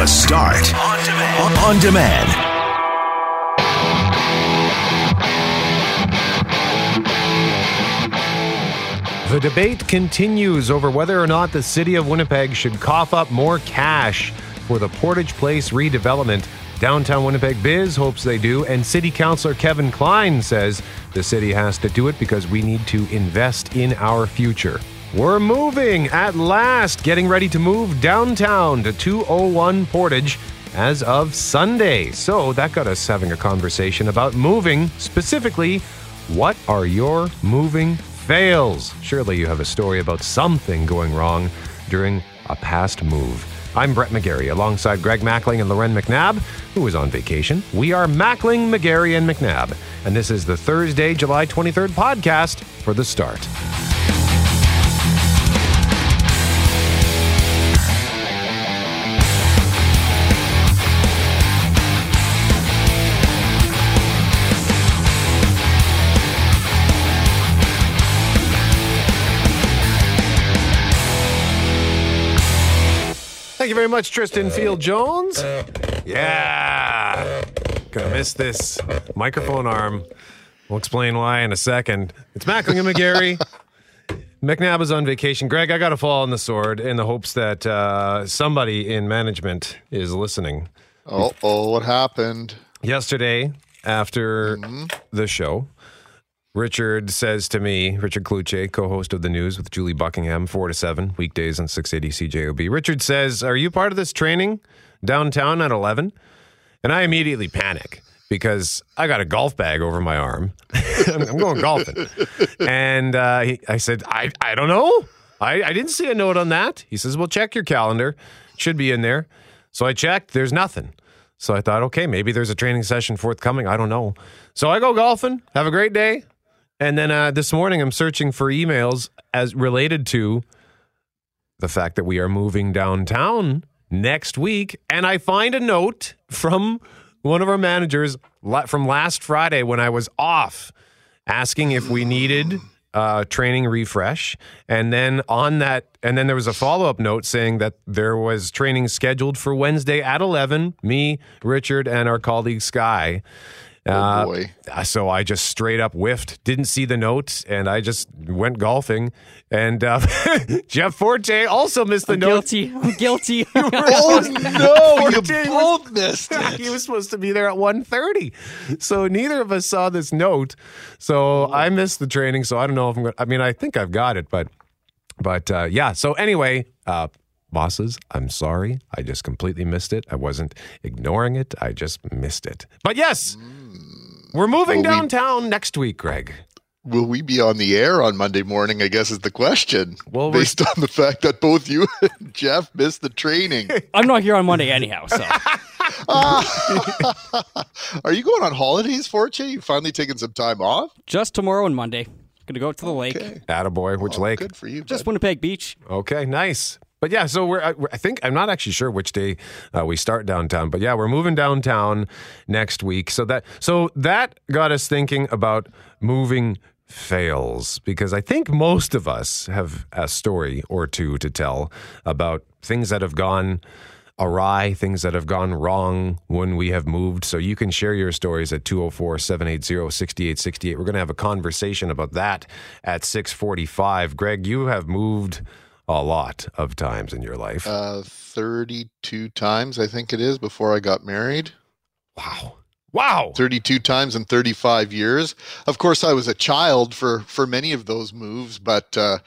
The Start on demand. On demand. The debate continues over whether or not the city of Winnipeg should cough up more cash for the Portage Place redevelopment. Downtown Winnipeg Biz hopes they do, and City Councilor Kevin Klein says the city has to do it because we need to invest in our future. We're moving at last, getting ready to move downtown to 201 Portage as of Sunday. So that got us having a conversation about moving. Specifically, what are your moving fails? Surely you have a story about something going wrong during a past move. I'm Brett McGarry alongside Greg Mackling and Lauren McNabb, who is on vacation. We are Mackling, McGarry, and McNabb, and this is the Thursday, July 23rd podcast for the start. Very much, Tristan uh, Field Jones. Uh, yeah. Gonna miss this microphone arm. We'll explain why in a second. It's Mackling and McGarry. McNabb is on vacation. Greg, I got to fall on the sword in the hopes that uh, somebody in management is listening. Oh, oh, what happened? Yesterday, after mm-hmm. the show, Richard says to me, Richard Cloutier, co-host of the news with Julie Buckingham, four to seven weekdays on six eighty CJOB. Richard says, "Are you part of this training downtown at 11? And I immediately panic because I got a golf bag over my arm. I'm I'm going golfing, and uh, he, I said, "I I don't know. I, I didn't see a note on that." He says, "Well, check your calendar. It should be in there." So I checked. There's nothing. So I thought, okay, maybe there's a training session forthcoming. I don't know. So I go golfing. Have a great day. And then uh, this morning, I'm searching for emails as related to the fact that we are moving downtown next week, and I find a note from one of our managers from last Friday when I was off, asking if we needed uh, training refresh, and then on that, and then there was a follow up note saying that there was training scheduled for Wednesday at 11. Me, Richard, and our colleague Sky. Uh, boy. uh, so I just straight up whiffed, didn't see the note, and I just went golfing. And uh, Jeff Forte also missed the I'm note. guilty. I'm guilty. Oh no, you Forte both missed he was supposed to be there at 1.30. So neither of us saw this note. So I missed the training. So I don't know if I'm going to, I mean, I think I've got it, but, but uh, yeah. So anyway, uh, bosses, I'm sorry. I just completely missed it. I wasn't ignoring it. I just missed it. But yes, we're moving Well, we- downtown next week, Greg. Will we be on the air on Monday morning? I guess is the question. Well, based on the fact that both you and Jeff missed the training. I'm not here on Monday anyhow, so Are you going on holidays, Forte? You finally taking some time off? just tomorrow and Monday. Gonna go out to the lake. Attaboy, which Oh, lake? Good for you. Just bud. Winnipeg Beach. Okay, nice. But yeah, so we're, I I think, I'm not actually sure which day uh, we start downtown, but yeah, we're moving downtown next week. So that, so that got us thinking about moving fails because I think most of us have a story or two to tell about things that have gone awry, things that have gone wrong when we have moved. So you can share your stories at 204-780-6868. We're going to have a conversation about that at 645. Greg, you have moved a lot of times in your life. uh, 32 times, I think it is, before I got married. wow. Wow. 32 times in 35 years. Of course, I was a child for for many of those moves, but uh,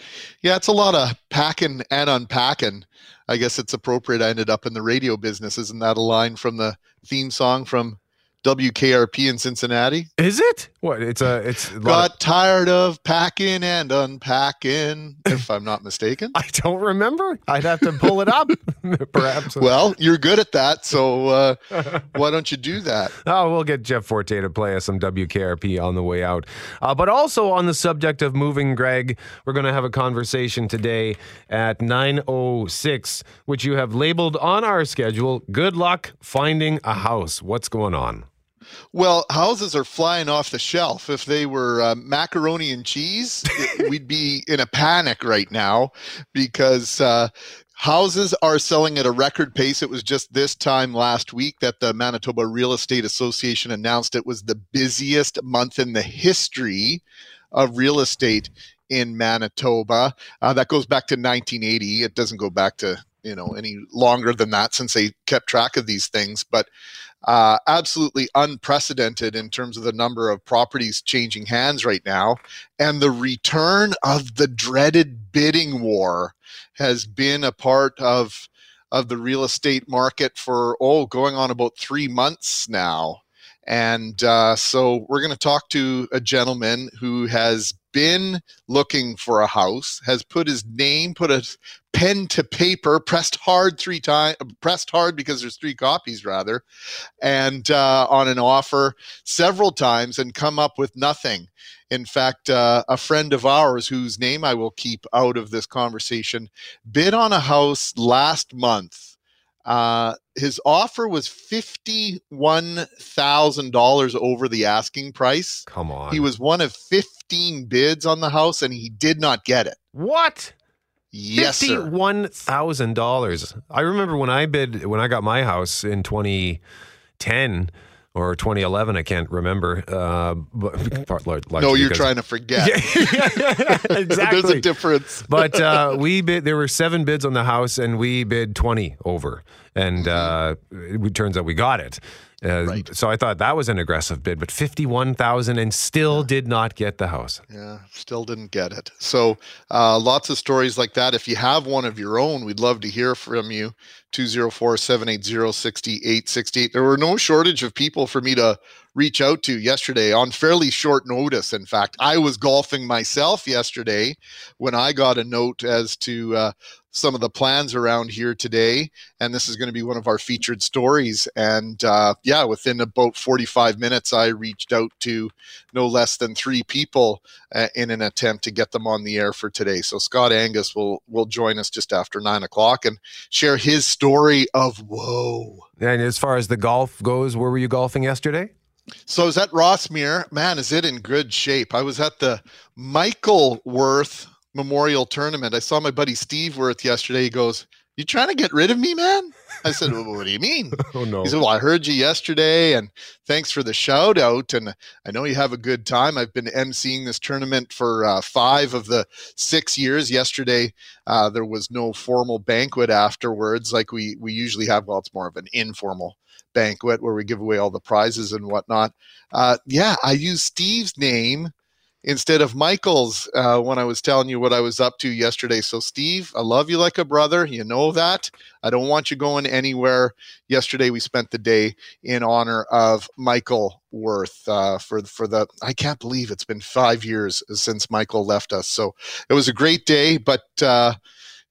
yeah, it's a lot of packing and unpacking. I guess it's appropriate. I ended up in the radio business. Isn't that a line from the theme song from WKRP in Cincinnati? Is it? What? It's a it's a lot of- Got tired of packing and unpacking, if I'm not mistaken. I don't remember. I'd have to pull it up perhaps. Well, you're good at that, so uh, why don't you do that? Oh, we'll get Jeff Forte to play us some WKRP on the way out. Uh, but also on the subject of moving, Greg, we're going to have a conversation today at 9.06, which you have labeled on our schedule, Good Luck Finding a House. What's going on? Well, houses are flying off the shelf. If they were uh, macaroni and cheese, we'd be in a panic right now because uh, Houses are selling at a record pace. It was just this time last week that the Manitoba Real Estate Association announced it was the busiest month in the history of real estate in Manitoba. Uh, that goes back to 1980. It doesn't go back to you know any longer than that since they kept track of these things, but uh, absolutely unprecedented in terms of the number of properties changing hands right now, and the return of the dreaded bidding war has been a part of of the real estate market for oh going on about three months now. And uh, so we're going to talk to a gentleman who has been looking for a house, has put his name, put a pen to paper, pressed hard three times, pressed hard because there's three copies rather, and uh, on an offer several times and come up with nothing. In fact, uh, a friend of ours, whose name I will keep out of this conversation, bid on a house last month uh, his offer was fifty-one thousand dollars over the asking price. Come on. He was one of fifteen bids on the house, and he did not get it. what? Yes, sir. Fifty-one thousand dollars. I remember when I bid when I got my house in 2010 or 2011. I can't remember. Uh, but part, largely No, you're because- trying to forget. exactly. There's a difference. but uh, we bid. There were seven bids on the house, and we bid twenty over, and uh, it turns out we got it. Uh. Right. So I thought that was an aggressive bid, but fifty-one thousand, and still did not get the house. Yeah, still didn't get it. So, uh, lots of stories like that. If you have one of your own, we'd love to hear from you. 204 780 6868. There were no shortage of people for me to reach out to yesterday on fairly short notice. In fact, I was golfing myself yesterday when I got a note as to uh, some of the plans around here today. And this is going to be one of our featured stories. And uh, yeah, within about 45 minutes, I reached out to no less than three people uh, in an attempt to get them on the air for today. So Scott Angus will will join us just after nine o'clock and share his story of whoa. And as far as the golf goes, where were you golfing yesterday? So I was at Rossmere. Man, is it in good shape? I was at the Michael Worth Memorial Tournament. I saw my buddy Steve Worth yesterday. He goes, "You trying to get rid of me, man?" I said, well, "What do you mean?" Oh no! He said, Well, I heard you yesterday and thanks for the shout out. And I know you have a good time. I've been emceeing this tournament for uh, five of the six years. Yesterday, uh, there was no formal banquet afterwards like we, we usually have. Well, it's more of an informal banquet where we give away all the prizes and whatnot. Uh, yeah, I used Steve's name instead of Michael's uh, when I was telling you what I was up to yesterday. So, Steve, I love you like a brother. You know that. I don't want you going anywhere. Yesterday, we spent the day in honor of Michael Worth uh, for for the. I can't believe it's been five years since Michael left us. So it was a great day, but. Uh,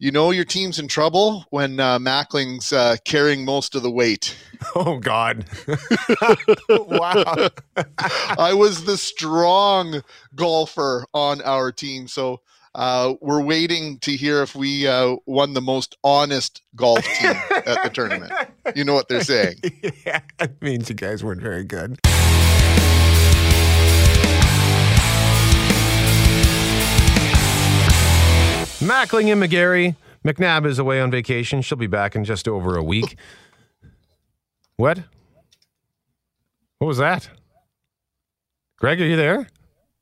you know your team's in trouble when uh, Mackling's uh, carrying most of the weight. Oh God! wow! I was the strong golfer on our team, so uh, we're waiting to hear if we uh, won the most honest golf team at the tournament. You know what they're saying. yeah, that means you guys weren't very good. Mackling and McGarry. McNabb is away on vacation. She'll be back in just over a week. What? What was that? Greg, are you there?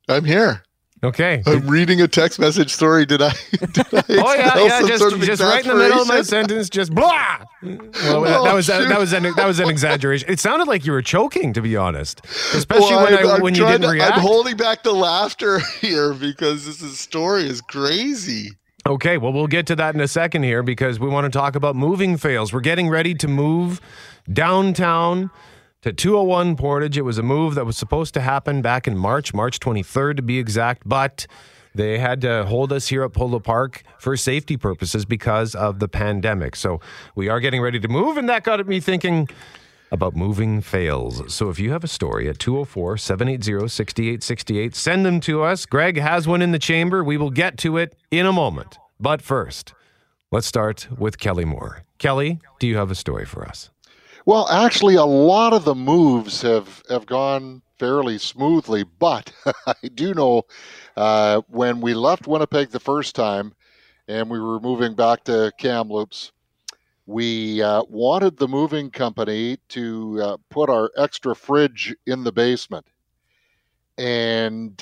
I'm here. Okay. I'm reading a text message. story. did I? Did I Oh yeah, yeah. Just, sort of just right in the middle of my sentence, just blah. Well, that, that oh, was that, that was an, that was an exaggeration. It sounded like you were choking, to be honest, especially Well, when I'm- I, I'm when you didn't to- react. I'm holding back the laughter here because this is, story is crazy. Okay, well, we'll get to that in a second here because we want to talk about moving fails. We're getting ready to move downtown to 201 Portage. It was a move that was supposed to happen back in March, March 23rd to be exact, but they had to hold us here at Polo Park for safety purposes because of the pandemic. So we are getting ready to move, and that got me thinking about moving fails. So if you have a story at 204 780 6868, send them to us. Greg has one in the chamber. We will get to it in a moment. But first, let's start with Kelly Moore. Kelly, do you have a story for us? Well, actually, a lot of the moves have, have gone fairly smoothly, but I do know uh, when we left Winnipeg the first time and we were moving back to Kamloops. We uh, wanted the moving company to uh, put our extra fridge in the basement, and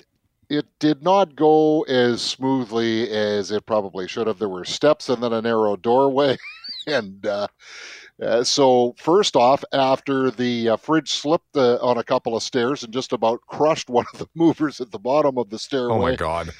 it did not go as smoothly as it probably should have. There were steps and then a narrow doorway, and uh, uh, so first off, after the uh, fridge slipped uh, on a couple of stairs and just about crushed one of the movers at the bottom of the stairway. Oh my god.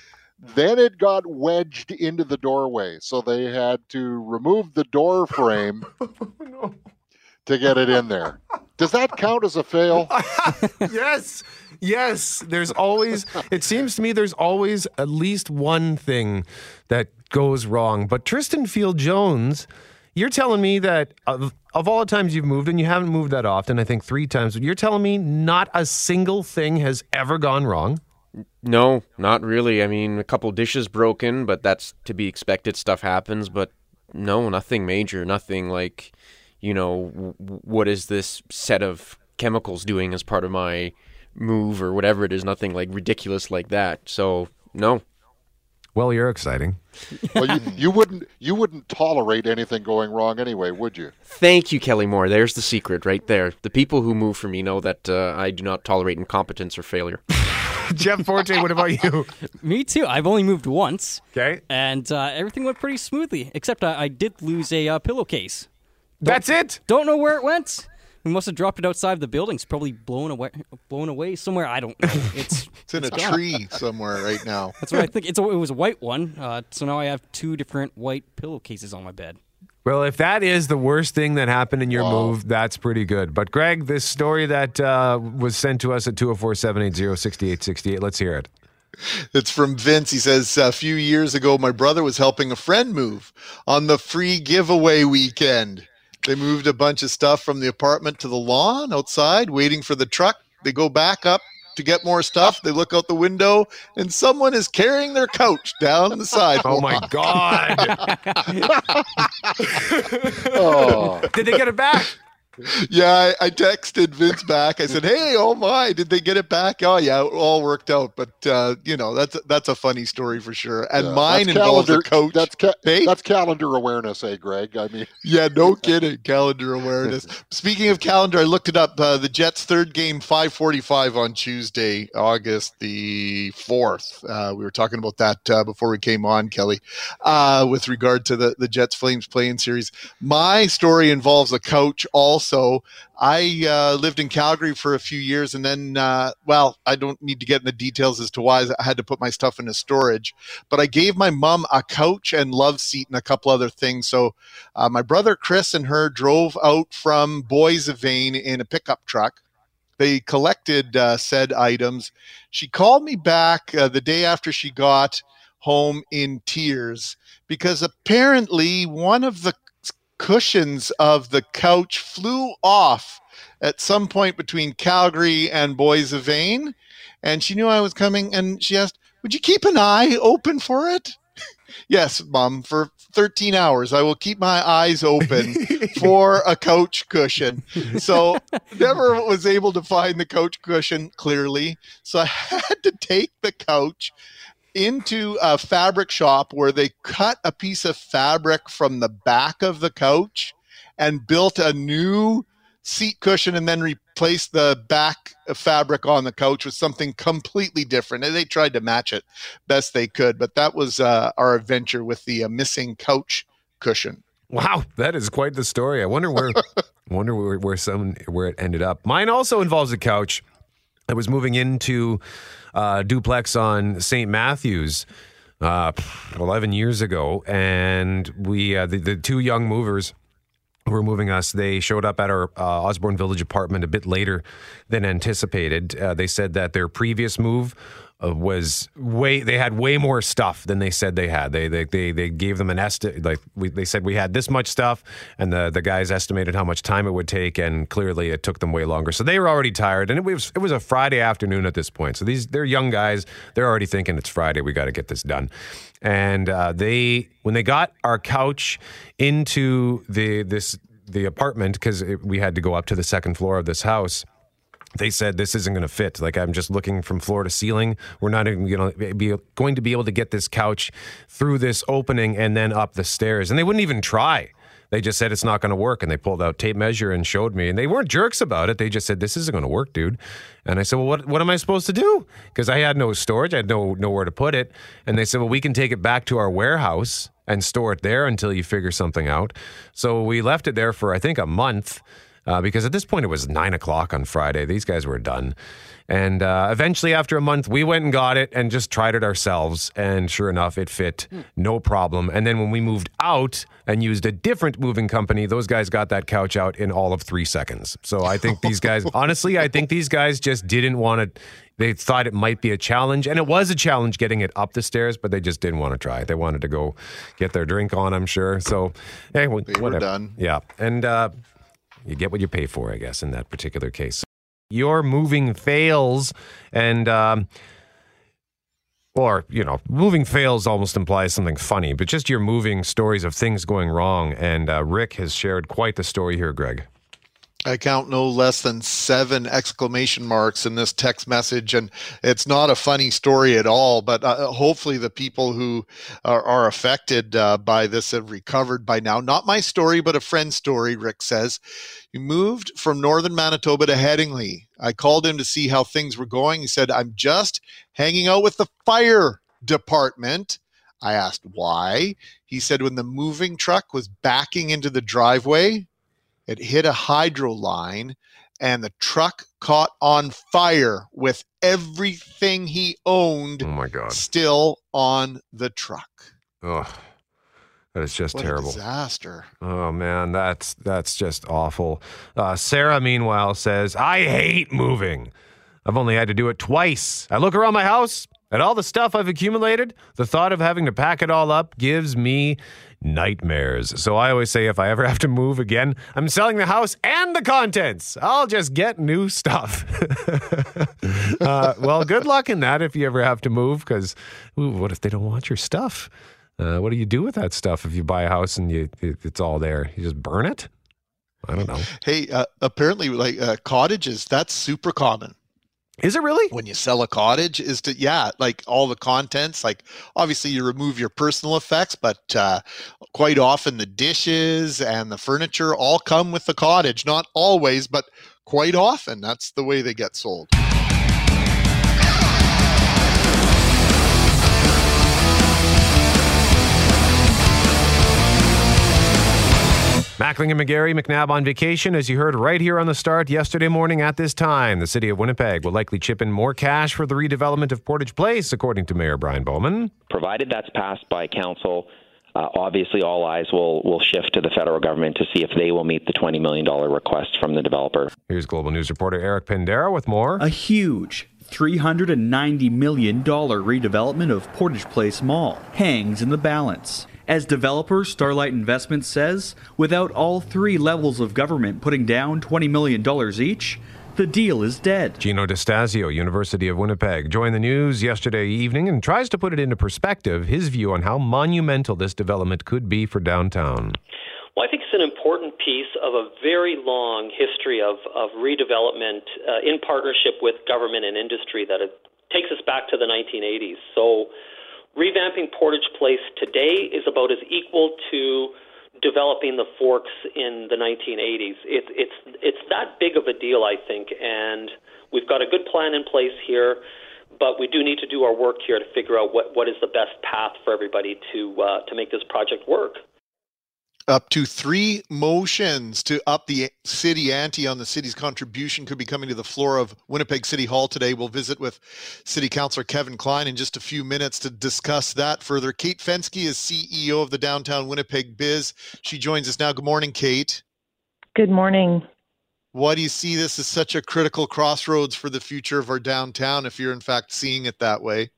Then it got wedged into the doorway, so they had to remove the door frame to get it in there. Does that count as a fail? yes. Yes. There's always, it seems to me there's always at least one thing that goes wrong. But Tristan Field Jones, you're telling me that of, of all the times you've moved, and you haven't moved that often, I think three times, you're telling me not a single thing has ever gone wrong? No, not really. I mean, a couple dishes broken, but that's to be expected. Stuff happens, but no, nothing major. Nothing like, you know, w- what is this set of chemicals doing as part of my move or whatever it is? Nothing like ridiculous like that. So, no. Well, you're exciting. well, you, you wouldn't you wouldn't tolerate anything going wrong anyway, would you? Thank you, Kelly Moore. There's the secret right there. The people who move for me know that uh, I do not tolerate incompetence or failure. Jeff Forte, what about you? Me too. I've only moved once, Okay. and uh, everything went pretty smoothly. Except I, I did lose a uh, pillowcase. That's it. Don't know where it went. We must have dropped it outside the building. It's probably blown away, blown away somewhere. I don't know. It's It's in a gone. tree somewhere right now. That's what I think. It's a, it was a white one, uh, so now I have two different white pillowcases on my bed. Well, if that is the worst thing that happened in your move, that's pretty good. But, Greg, this story that uh, was sent to us at 204 780 6868, let's hear it. It's from Vince. He says, A few years ago, my brother was helping a friend move on the free giveaway weekend. They moved a bunch of stuff from the apartment to the lawn outside, waiting for the truck. They go back up to get more stuff. They look out the window, and someone is carrying their couch down the sidewalk. Oh, my God. Oh, Did they get it back? Yeah, I, I texted Vince back. I said, "Hey, oh my, did they get it back? Oh yeah, it all worked out." But uh, you know, that's that's a funny story for sure. And yeah, mine involves calendar, a coach. That's ca- Hey? that's calendar awareness, eh, Greg? I mean, Yeah, no kidding. Calendar awareness. Speaking of calendar, I looked it up. Uh, the Jets' third game, five forty-five on Tuesday, August the fourth. Uh, we were talking about that uh, before we came on, Kelly, uh, with regard to the the Jets Flames playing series. My story involves a coach. Also, I uh, lived in Calgary for a few years, and then, uh, well, I don't need to get in the details as to why I had to put my stuff into storage. But I gave my mom a couch and love seat and a couple other things. So uh, my brother Chris and her drove out from Boissevain in a pickup truck. They collected uh, said items. She called me back uh, the day after she got home in tears because apparently one of the cushions of the couch flew off at some point between Calgary and Boissevain. And she knew I was coming and she asked, Would you keep an eye open for it? yes, mom, for 13 hours. I will keep my eyes open for a couch cushion. So never was able to find the couch cushion clearly. So I had to take the couch into a fabric shop where they cut a piece of fabric from the back of the couch and built a new seat cushion and then replaced the back fabric on the couch with something completely different. And they tried to match it best they could, but that was uh, our adventure with the uh, missing couch cushion. Wow, that is quite the story. I wonder where, wonder where, where some where it ended up. Mine also involves a couch. I was moving into uh, duplex on St. Matthews uh, 11 years ago, and we uh, the, the two young movers who were moving us. They showed up at our uh, Osborne Village apartment a bit later than anticipated. Uh, they said that their previous move uh, was way they had way more stuff than they said they had. They they they, they gave them an estimate. Like we, they said we had this much stuff, and the the guys estimated how much time it would take, and clearly it took them way longer. So they were already tired, and it was it was a Friday afternoon at this point. So these they're young guys. They're already thinking it's Friday. We got to get this done. And uh, they when they got our couch into the this the apartment because we had to go up to the second floor of this house they said this isn't going to fit. Like I'm just looking from floor to ceiling. We're not even going to be going to be able to get this couch through this opening and then up the stairs. And they wouldn't even try. They just said it's not going to work, and they pulled out tape measure and showed me. And they weren't jerks about it. They just said this isn't going to work, dude. And I said, well, what what am I supposed to do? Because I had no storage, I had no nowhere to put it. And they said, well, we can take it back to our warehouse and store it there until you figure something out. So we left it there for I think a month uh, because at this point it was nine o'clock on Friday. These guys were done. And uh, eventually, after a month, we went and got it and just tried it ourselves. And sure enough, it fit no problem. And then when we moved out and used a different moving company, those guys got that couch out in all of three seconds. So I think these guys, honestly, I think these guys just didn't want to. They thought it might be a challenge, and it was a challenge getting it up the stairs, but they just didn't want to try. It. They wanted to go get their drink on, I'm sure. So, hey, well, They were whatever. done. Yeah, and uh, you get what you pay for, I guess, in that particular case. Your moving fails, and um, or you know, moving fails almost implies something funny, but just your moving stories of things going wrong. And uh, Rick has shared quite the story here, Greg. I count no less than seven exclamation marks in this text message, and it's not a funny story at all. But uh, hopefully, the people who are, are affected uh, by this have recovered by now. Not my story, but a friend's story. Rick says, "You moved from northern Manitoba to Headingley. I called him to see how things were going. He said, "I'm just hanging out with the fire department." I asked why. He said, "When the moving truck was backing into the driveway." It hit a hydro line and the truck caught on fire with everything he owned Oh my god! still on the truck. Ugh, that is just What terrible. disaster. Oh man, that's that's just awful. Uh, Sarah, meanwhile, says, "I hate moving. I've only had to do it twice. I look around my house at all the stuff I've accumulated. The thought of having to pack it all up gives me nightmares. So I always say, if I ever have to move again, I'm selling the house and the contents. I'll just get new stuff. uh, well, good luck in that if you ever have to move, because what if they don't want your stuff?" Uh, what do you do with that stuff if you buy a house and you it, it's all there? You just burn it? I don't know. Hey, uh, apparently, like uh, cottages, that's super common. Is it really? When you sell a cottage, is to yeah, like all the contents. Like obviously, you remove your personal effects, but uh, quite often the dishes and the furniture all come with the cottage. Not always, but quite often. That's the way they get sold. Mackling and McGarry, McNabb on vacation, as you heard right here on the start yesterday morning at this time. The city of Winnipeg will likely chip in more cash for the redevelopment of Portage Place, according to Mayor Brian Bowman. provided that's passed by council, uh, obviously all eyes will, will shift to the federal government to see if they will meet the $20 million request from the developer. Here's Global News reporter Erik Pindera with more. A huge $390 million redevelopment of Portage Place Mall hangs in the balance. As developer Starlight Investments says, without all three levels of government putting down $20 million each, the deal is dead. Jino Distasio, University of Winnipeg, joined the news yesterday evening and tries to put it into perspective his view on how monumental this development could be for downtown. Well, I think it's an important piece of a very long history of, of redevelopment uh, in partnership with government and industry that it takes us back to the 1980s. So, revamping Portage Place today is about as equal to developing the Forks in the 1980s. It, it's it's that big of a deal, I think, and we've got a good plan in place here. But we do need to do our work here to figure out what, what is the best path for everybody to uh, to make this project work. Up to three motions to up the city ante on the city's contribution could be coming to the floor of Winnipeg City Hall today. We'll visit with City Councilor Kevin Klein in just a few minutes to discuss that further. Kate Fenske is CEO of the Downtown Winnipeg Biz. She joins us now. Good morning, Kate. Good morning. Why do you see this as such a critical crossroads for the future of our downtown if you're in fact seeing it that way?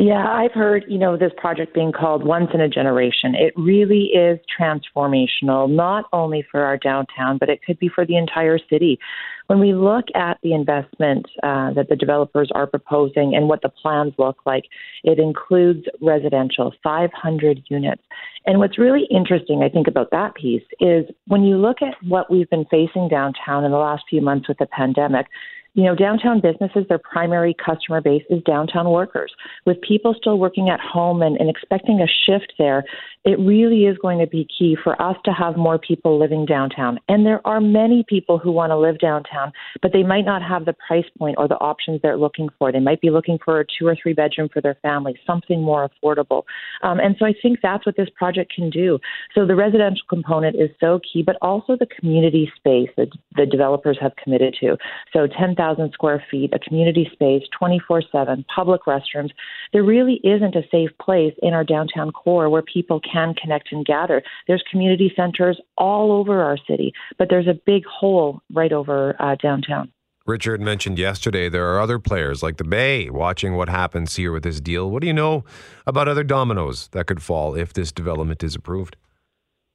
Yeah, I've heard, you know, this project being called once in a generation. It really is transformational, not only for our downtown, but it could be for the entire city. When we look at the investment uh, that the developers are proposing and what the plans look like, it includes residential, 500 units. And what's really interesting, I think, about that piece is when you look at what we've been facing downtown in the last few months with the pandemic, you know, downtown businesses, their primary customer base is downtown workers. With people still working at home and, and expecting a shift there, it really is going to be key for us to have more people living downtown. And there are many people who want to live downtown, but they might not have the price point or the options they're looking for. They might be looking for a two or three bedroom for their family, something more affordable. Um, and so I think that's what this project can do. So the residential component is so key, but also the community space that the developers have committed to. So 10,000 square feet, a community space, 24 7, public restrooms. There really isn't a safe place in our downtown core where people can connect and gather. There's community centers all over our city, but there's a big hole right over uh, downtown. Richard mentioned yesterday there are other players like the Bay watching what happens here with this deal. What do you know about other dominoes that could fall if this development is approved?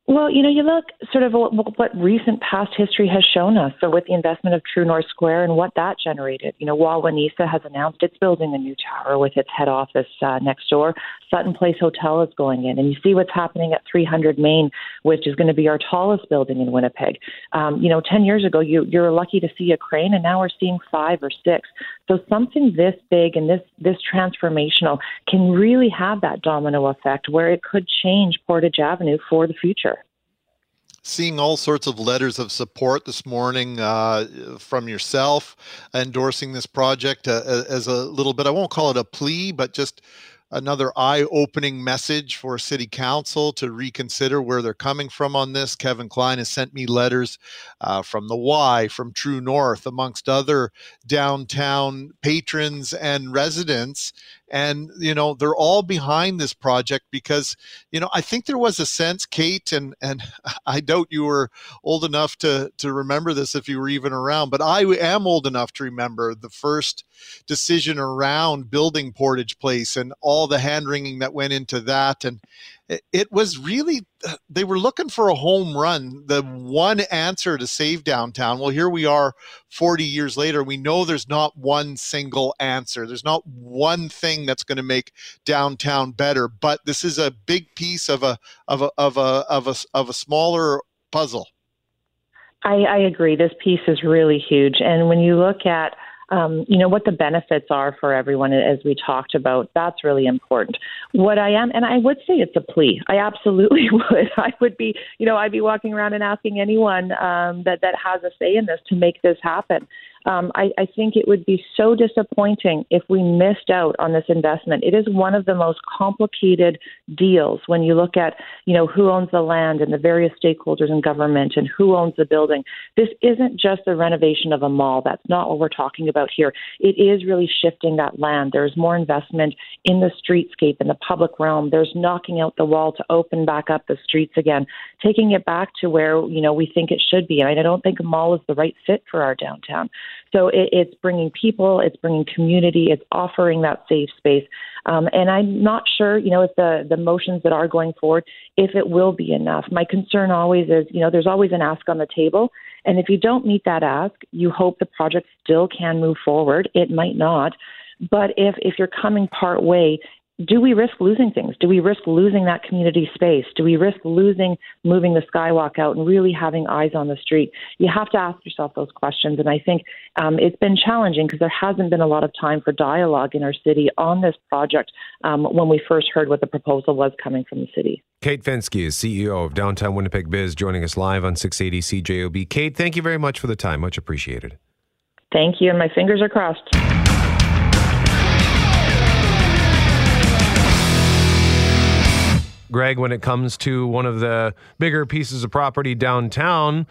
Well, you know, you look sort of what, what recent past history has shown us. So, with the investment of True North Square and what that generated, you know, Wawanesa has announced it's building a new tower with its head office uh, next door. Sutton Place Hotel is going in, and you see what's happening at 300 Main, which is going to be our tallest building in Winnipeg. Um, you know, 10 years ago, you you're lucky to see a crane, and now we're seeing five or six. So, something this big and this this transformational can really have that domino effect where it could change Portage Avenue for the future. Seeing all sorts of letters of support this morning uh, from yourself endorsing this project uh, as a little bit, I won't call it a plea, but just another eye opening message for city council to reconsider where they're coming from on this. Kevin Klein has sent me letters uh, from the Y, from True North, amongst other downtown patrons and residents and you know they're all behind this project because you know I think there was a sense, Kate, and and I doubt you were old enough to to remember this if you were even around, but I am old enough to remember the first decision around building Portage Place and all the hand wringing that went into that, and it was really uh, they were looking for a home run the one answer to save downtown. Well here we are 40 years later we know there's not one single answer. There's not one thing that's going to make downtown better but this is a big piece of a of a of a of a, of a smaller puzzle. I, I agree. This piece is really huge. And when you look at um, you know, what the benefits are for everyone, as we talked about. That's really important. What I am, and I would say it's a plea. I absolutely would. I would be, you know, I'd be walking around and asking anyone um, that that has a say in this to make this happen. Um, I, I think it would be so disappointing if we missed out on this investment. It is one of the most complicated deals when you look at, you know, who owns the land and the various stakeholders in government and who owns the building. This isn't just the renovation of a mall. That's not what we're talking about here. It is really shifting that land. There's more investment in the streetscape, in the public realm. There's knocking out the wall to open back up the streets again, taking it back to where, you know, we think it should be. And I don't think a mall is the right fit for our downtown. So it, it's bringing people, it's bringing community, it's offering that safe space. Um, and I'm not sure, you know, if the the motions that are going forward, if it will be enough. My concern always is, you know, there's always an ask on the table, and if you don't meet that ask, you hope the project still can move forward. It might not. But if if you're coming part way do we risk losing things? Do we risk losing that community space? Do we risk losing moving the skywalk out and really having eyes on the street? You have to ask yourself those questions. And I think um, it's been challenging because there hasn't been a lot of time for dialogue in our city on this project um, when we first heard what the proposal was coming from the city. Kate Fenske is CEO of Downtown Winnipeg Biz, joining us live on 680 CJOB. Kate, thank you very much for the time. Much appreciated. Thank you, and my fingers are crossed. Greg, when it comes to one of the bigger pieces of property downtown,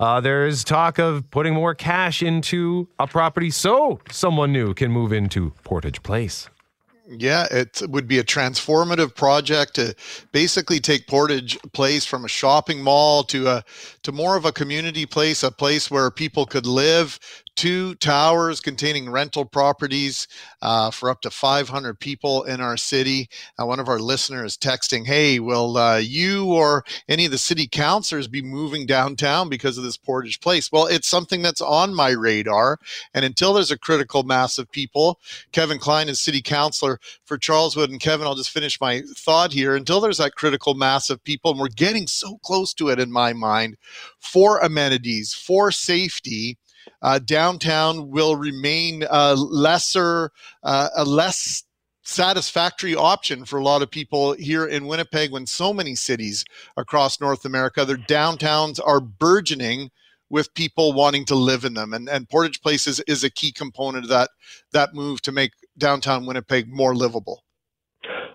uh, there's talk of putting more cash into a property so someone new can move into Portage Place. Yeah, it would be a transformative project to basically take Portage Place from a shopping mall to a to more of a community place, a place where people could live, two towers containing rental properties uh, for up to 500 people in our city. Uh, one of our listeners texting, "Hey, will uh, you or any of the city councilors be moving downtown because of this Portage Place?" Well, it's something that's on my radar, and until there's a critical mass of people, Kevin Klein is city councilor for Charleswood, and Kevin, I'll just finish my thought here. Until there's that critical mass of people, and we're getting so close to it in my mind, for amenities, for safety uh, downtown will remain a lesser, uh, a less satisfactory option for a lot of people here in Winnipeg when so many cities across North America, their downtowns are burgeoning with people wanting to live in them. And, and Portage Place is, is a key component of that, that move to make downtown Winnipeg more livable.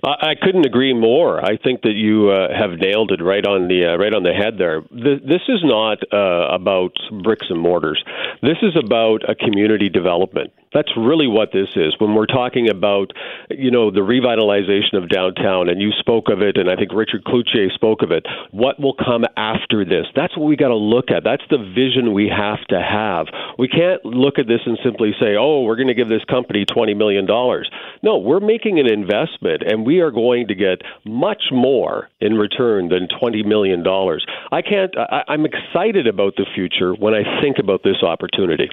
I couldn't agree more. I think that you uh, have nailed it right on the uh, right on the head there. This is not uh, about bricks and mortars. This is about a community development. That's really what this is. When we're talking about, you know, the revitalization of downtown, and you spoke of it, and I think Richard Cloutier spoke of it. What will come after this? That's what we got to look at. That's the vision we have to have. We can't look at this and simply say, "Oh, we're going to give this company twenty million dollars." No, we're making an investment, and we are going to get much more in return than twenty million dollars. I can't. I, I'm excited about the future when I think about this opportunity.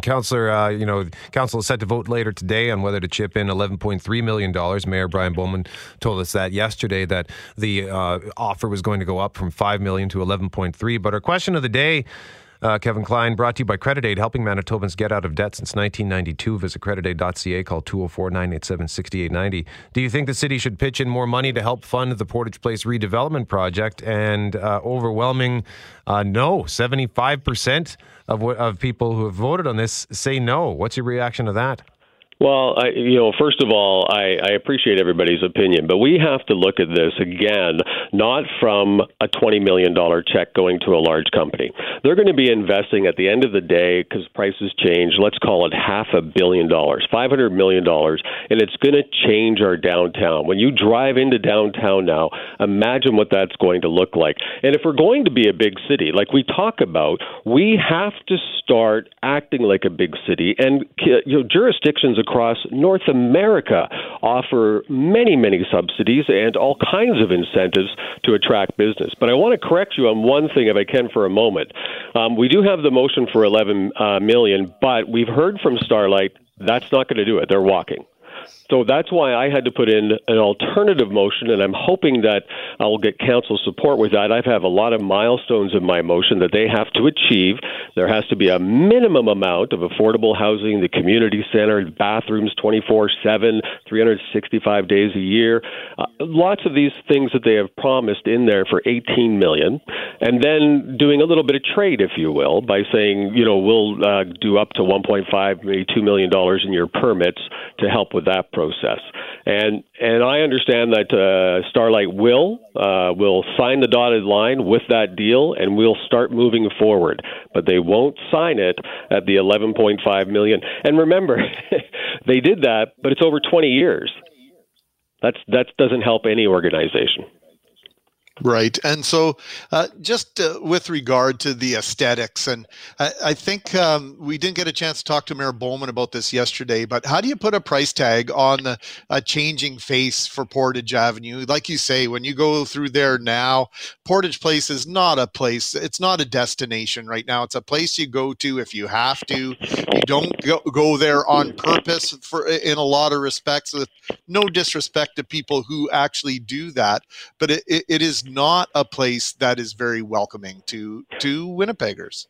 Councillor, uh, you know, council is set to vote later today on whether to chip in $11.3 million. Mayor Brian Bowman told us that yesterday that the uh, offer was going to go up from 5 million to 11.3. But our question of the day, uh, Kevin Klein, brought to you by Credit Aid, helping Manitobans get out of debt since 1992. Visit creditaid.ca, call 204 987 6890. Do you think the city should pitch in more money to help fund the Portage Place redevelopment project? And uh, overwhelming uh, no, 75% of, of people who have voted on this say no. What's your reaction to that? Well, I, you know, first of all, I, I appreciate everybody's opinion, but we have to look at this again, not from a $20 million check going to a large company. They're going to be investing at the end of the day, because prices change, let's call it half a billion dollars, $500 million, and it's going to change our downtown. When you drive into downtown now, imagine what that's going to look like. And if we're going to be a big city, like we talk about, we have to start acting like a big city, and you know, jurisdictions across North America offer many, many subsidies and all kinds of incentives to attract business. But I want to correct you on one thing, if I can, for a moment. Um, we do have the motion for 11 uh, million, but we've heard from Starlight that's not going to do it. They're walking. So that's why I had to put in an alternative motion, and I'm hoping that I'll get council support with that. I have a lot of milestones in my motion that they have to achieve. There has to be a minimum amount of affordable housing, the community center, bathrooms 24 7, 365 days a year. Uh, lots of these things that they have promised in there for 18 million, and then doing a little bit of trade, if you will, by saying, you know, we'll uh, do up to 1.5, maybe $2 million in your permits to help with that process. And and I understand that uh, Starlight will uh, will sign the dotted line with that deal, and we'll start moving forward. But they won't sign it at the 11.5 million. And remember, they did that, but it's over 20 years. That's that doesn't help any organization. Right. And so, uh, just uh, with regard to the aesthetics, and I, I think um, we didn't get a chance to talk to Mayor Bowman about this yesterday, but how do you put a price tag on the, a changing face for Portage Avenue? Like you say, when you go through there now, Portage Place is not a place, it's not a destination right now. It's a place you go to if you have to. You don't go, go there on purpose for in a lot of respects. No disrespect to people who actually do that, but it, it, it is not a place that is very welcoming to to Winnipeggers.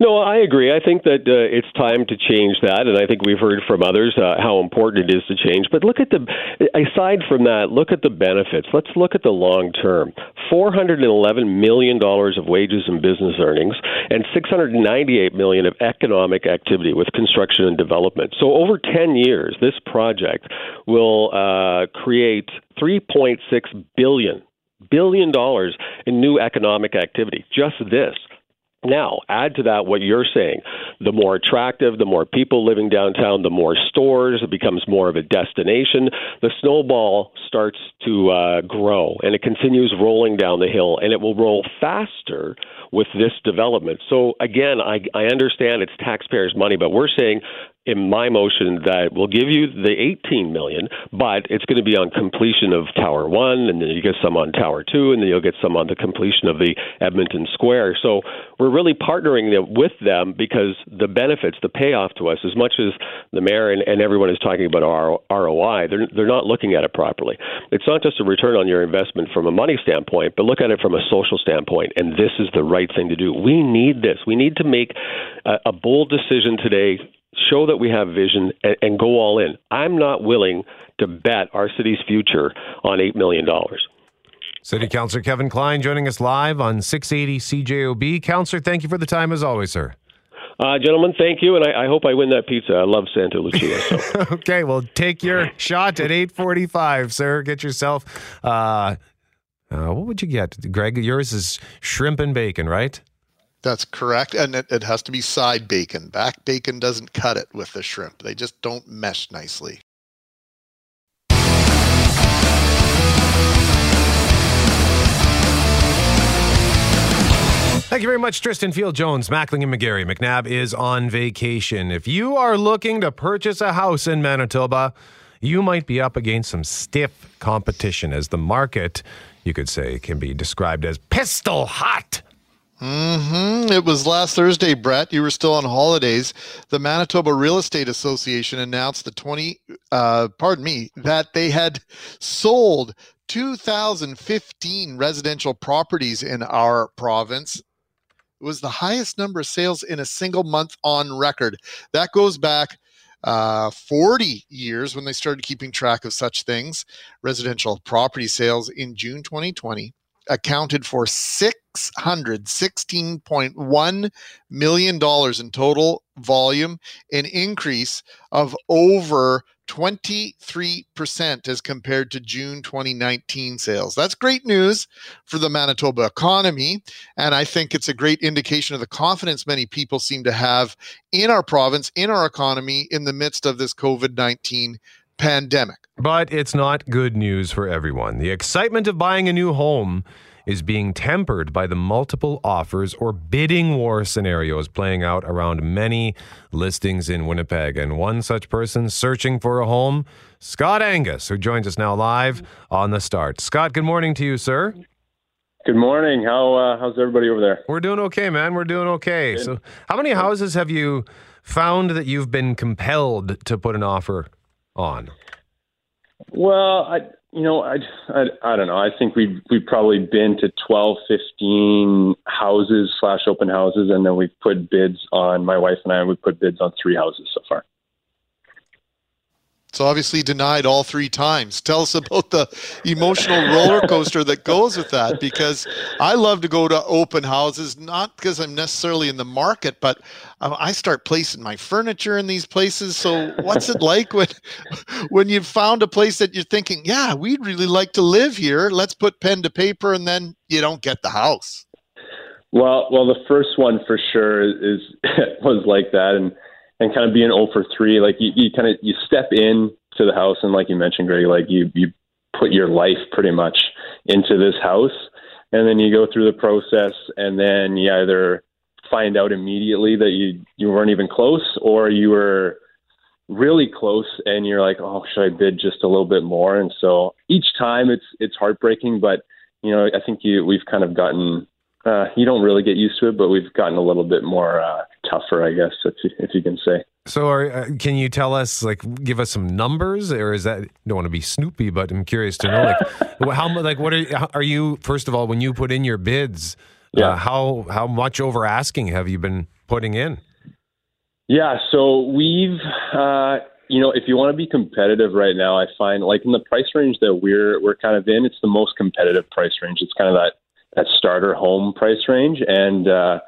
No, I agree. I think that uh, it's time to change that, and I think we've heard from others uh, how important it is to change. But look at the, aside from that, look at the benefits. Let's look at the long term. Four hundred and eleven million dollars of wages and business earnings, and six hundred and ninety-eight million of economic activity with construction and development. So over ten years, this project will uh, create three point six billion billion dollars in new economic activity. Just this. Now, add to that what you're saying the more attractive, the more people living downtown, the more stores, it becomes more of a destination. The snowball starts to uh, grow and it continues rolling down the hill, and it will roll faster with this development. So again, I, I understand it's taxpayers' money, but we're saying in my motion that we'll give you the 18 million, but it's going to be on completion of Tower 1 and then you get some on Tower 2 and then you'll get some on the completion of the Edmonton Square. So we're really partnering with them because the benefits, the payoff to us as much as the mayor and, and everyone is talking about ROI, they're they're not looking at it properly. It's not just a return on your investment from a money standpoint, but look at it from a social standpoint and this is the right thing to do. We need this. We need to make a, a bold decision today show that we have vision, and, and go all in. I'm not willing to bet our city's future on $8 million. City Councilor Kevin Klein joining us live on 680 CJOB. Councilor, thank you for the time as always, sir. Uh, gentlemen, thank you, and I, I, hope I win that pizza. I love Santa Lucia. So. okay, well, take your shot at 8:45, sir. Get yourself. Uh, uh, what would you get, Greg? Yours is shrimp and bacon, right? That's correct. And it, it, has to be side bacon. Back bacon doesn't cut it with the shrimp, they just don't mesh nicely. Thank you very much, Tristan Field Jones, Mackling and McGarry. McNabb is on vacation. If you are looking to purchase a house in Manitoba, you might be up against some stiff competition as the market, you could say, can be described as pistol hot. Mm-hmm. It was last Thursday, Brett. You were still on holidays. The Manitoba Real Estate Association announced the 20, uh, pardon me, that they had sold 2,015 residential properties in our province. It was the highest number of sales in a single month on record. That goes back uh, 40 years when they started keeping track of such things. Residential property sales in June 2020 accounted for $616.1 million in total volume, an increase of over 23% as compared to June 2019 sales. That's great news for the Manitoba economy. And I think it's a great indication of the confidence many people seem to have in our province, in our economy, in the midst of this COVID 19 pandemic. But it's not good news for everyone. The excitement of buying a new home is being tempered by the multiple offers or bidding war scenarios playing out around many listings in Winnipeg. And one such person searching for a home, Scott Angus, who joins us now live on the start. Scott, good morning to you, sir. Good morning. How uh, how's everybody over there? We're doing okay, man. We're doing okay. Good. So, how many houses have you found that you've been compelled to put an offer on? Well, I you know, I, I, I don't know. I think we've we've probably been to 12, 15 houses slash open houses, and then we've put bids on. My wife and I, we put bids on three houses so far. It's obviously denied all three times. Tell us about the emotional roller coaster that goes with that because I love to go to open houses, not because I'm necessarily in the market, but um, I start placing my furniture in these places. So, what's it like when, when you've found a place that you're thinking, yeah, we'd really like to live here? Let's put pen to paper, and then you don't get the house. Well, well, the first one for sure is was like that, and and kind of being 0 for 3. Like you, you kind of you step in to the house and like you mentioned, Greg, like you you put your life pretty much into this house, and then you go through the process, and then you either find out immediately that you you weren't even close, or you were really close, and you're like, oh, should I bid just a little bit more? And so each time it's it's heartbreaking, but you know I think you we've kind of gotten uh, you don't really get used to it, but we've gotten a little bit more uh, tougher, I guess, if you, if you can say. So, are, uh, can you tell us, like, give us some numbers, or is that don't want to be Snoopy, but I'm curious to know, like, how like what are are you? First of all, when you put in your bids, uh, yeah. How how much over asking have you been putting in? Yeah, so we've. Uh, you know, if you want to be competitive right now, I find like in the price range that we're we're kind of in, it's the most competitive price range. It's kind of that that starter home price range, and uh,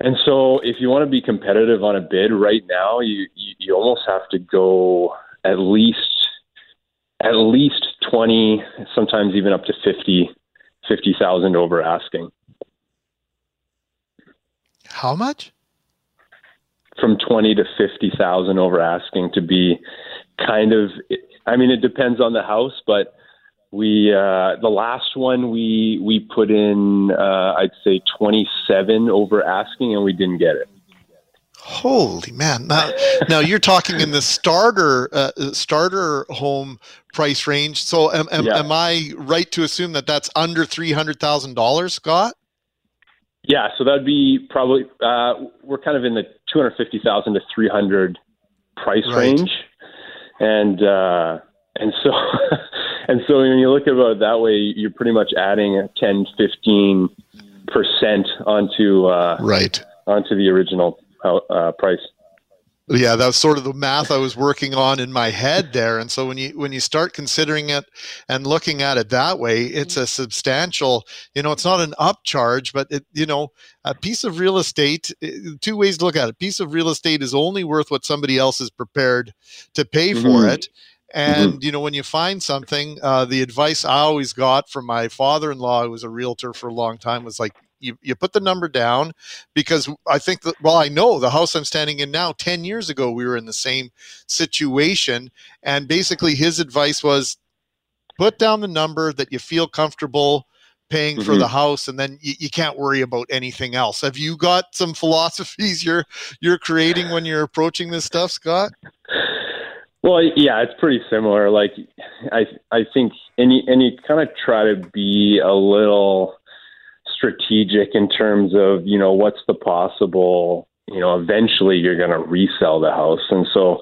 and so if you want to be competitive on a bid right now, you you, you almost have to go at least at least twenty, sometimes even up to fifty fifty thousand over asking. How much? from twenty to fifty thousand over asking to be kind of. I mean, it depends on the house, but we uh, the last one we we put in uh, I'd say twenty seven over asking, and we didn't get it. Holy man! Now, now you're talking in the starter uh, starter home price range. So, am, am, Yeah. am I right to assume that that's under three hundred thousand dollars, Scott? Yeah, so that'd be probably uh, we're kind of in the two hundred fifty thousand to three hundred price Right. range, and uh, and so and so when you look at it that way, you're pretty much adding 10, 15 percent onto uh, right onto the original uh, price. Yeah, that was sort of the math I was working on in my head there. And so when you when you start considering it and looking at it that way, it's a substantial. You know, it's not an upcharge, but it you know a piece of real estate. eh, Two ways to look at it: a piece of real estate is only worth what somebody else is prepared to pay for Mhm. it. And you know, when you find something, uh, the advice I always got from my father-in-law, who was a realtor for a long time, was like, you, you put the number down because I think that, well, I know the house I'm standing in now, 10 years ago, we were in the same situation. And basically, his advice was put down the number that you feel comfortable paying for Mhm. the house and then you, you can't worry about anything else have you got some philosophies you're you're creating when you're approaching this stuff scott Well, yeah, it's pretty similar. Like, I I think, and you, and you kind of try to be a little strategic in terms of you know what's the possible. You know, eventually you're going to resell the house, and so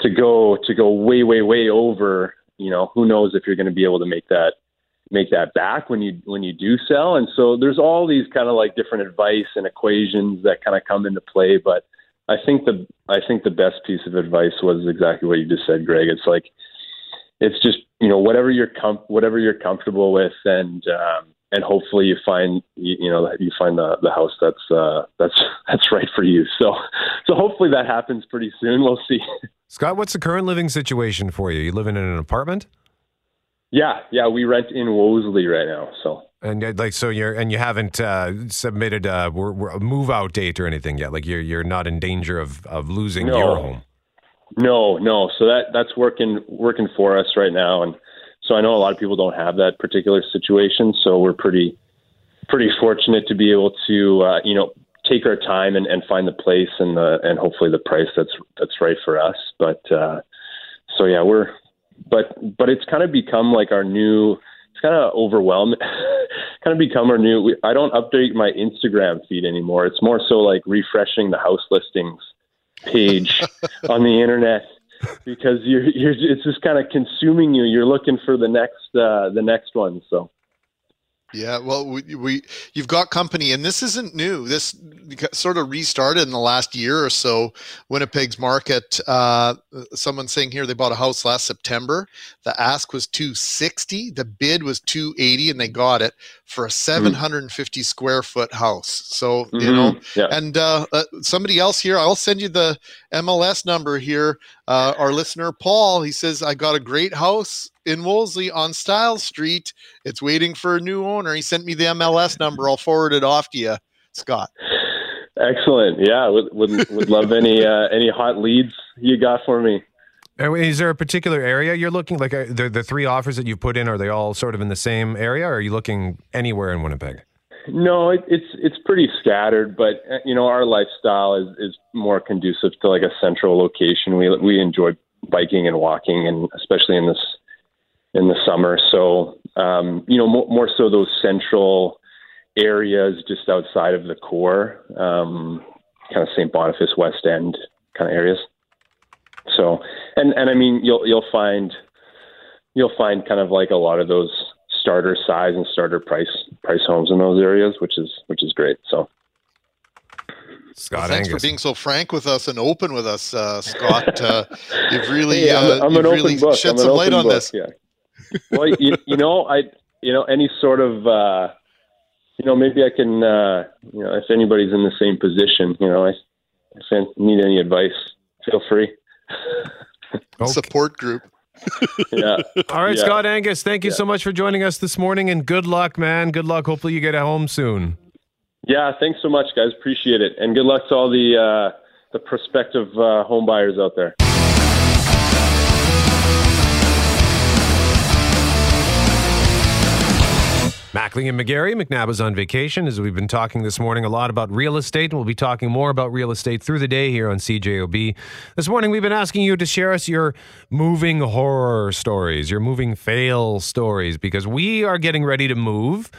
to go to go way way way over. You know, who knows if you're going to be able to make that make that back when you when you do sell. And so there's all these kind of like different advice and equations that kind of come into play, but I think the I think the best piece of advice was exactly what you just said, Greg. It's like it's just you know whatever you're com- whatever you're comfortable with, and um, and hopefully you find you, you know you find the the house that's uh, that's that's right for you. So so hopefully that happens pretty soon. We'll see. Scott, what's the current living situation for you? You living in an apartment? Yeah, yeah, we rent in Wolseley right now. So And uh, like so, you're and you haven't uh, submitted a, a move out date or anything yet. Like you're you're not in danger of of losing No. your home. No, no. So that that's working working for us right now, and so I know a lot of people don't have that particular situation. So we're pretty pretty fortunate to be able to uh, you know take our time and, and find the place and the and hopefully the price that's that's right for us. But uh, so yeah, we're but but it's kind of become like our new. It's kind of overwhelming. kind of become our new. I don't update my Instagram feed anymore. It's more so like refreshing the house listings page on the internet because you're you're it's just kind of consuming you. You're looking for the next uh, the next one. So Yeah, well, we, we you've got company, and this isn't new. This sort of restarted in the last year or so. Winnipeg's market. Uh, someone saying here they bought a house last September. The ask was two sixty. The bid was two eighty, and they got it for a seven hundred and fifty square foot house. So you know, Mhm, yeah. and uh, uh, somebody else here, I'll send you the MLS number here. Uh, our listener Paul, he says, I got a great house in Wolseley on Stiles Street. It's waiting for a new owner. He sent me the MLS number. I'll forward it off to you, Scott. excellent. Yeah, would would, would love any uh, any hot leads you got for me. Uh, Is there a particular area you're looking like? uh, The the three offers that you've put in are they all sort of in the same area, or are you looking anywhere in Winnipeg? No, it, it's it's pretty scattered, but uh, you know our lifestyle is is more conducive to like a central location. We we enjoy biking and walking, and especially in this in the summer. So um, you know more, more so those central areas just outside of the core, um, kind of St. Boniface, West End kind of areas. So and and I mean you'll you'll find you'll find kind of like a lot of those starter size and starter price price homes in those areas, which is which is great. So Scott Thanks Angus. for being so frank with us and open with us, uh, Scott. Uh, you've really, Hey, I'm, uh, I'm you've an open really book. shed I'm some light on book, this. Yeah. Well, you, you know, I you know any sort of uh, you know maybe I can uh, you know if anybody's in the same position, you know, I, if I need any advice, feel free. Support group. Yeah. All right, Yeah. Scott Angus, thank you Yeah. so much for joining us this morning, and good luck, man. Good luck. Hopefully, you get home soon. Yeah, thanks so much, guys. Appreciate it, and good luck to all the uh, the prospective uh, home buyers out there. Mackling and McGarry, McNabb is on vacation as we've been talking this morning a lot about real estate. and We'll be talking more about real estate through the day here on CJOB. This morning we've been asking you to share us your moving horror stories, your moving fail stories, because we are getting ready to move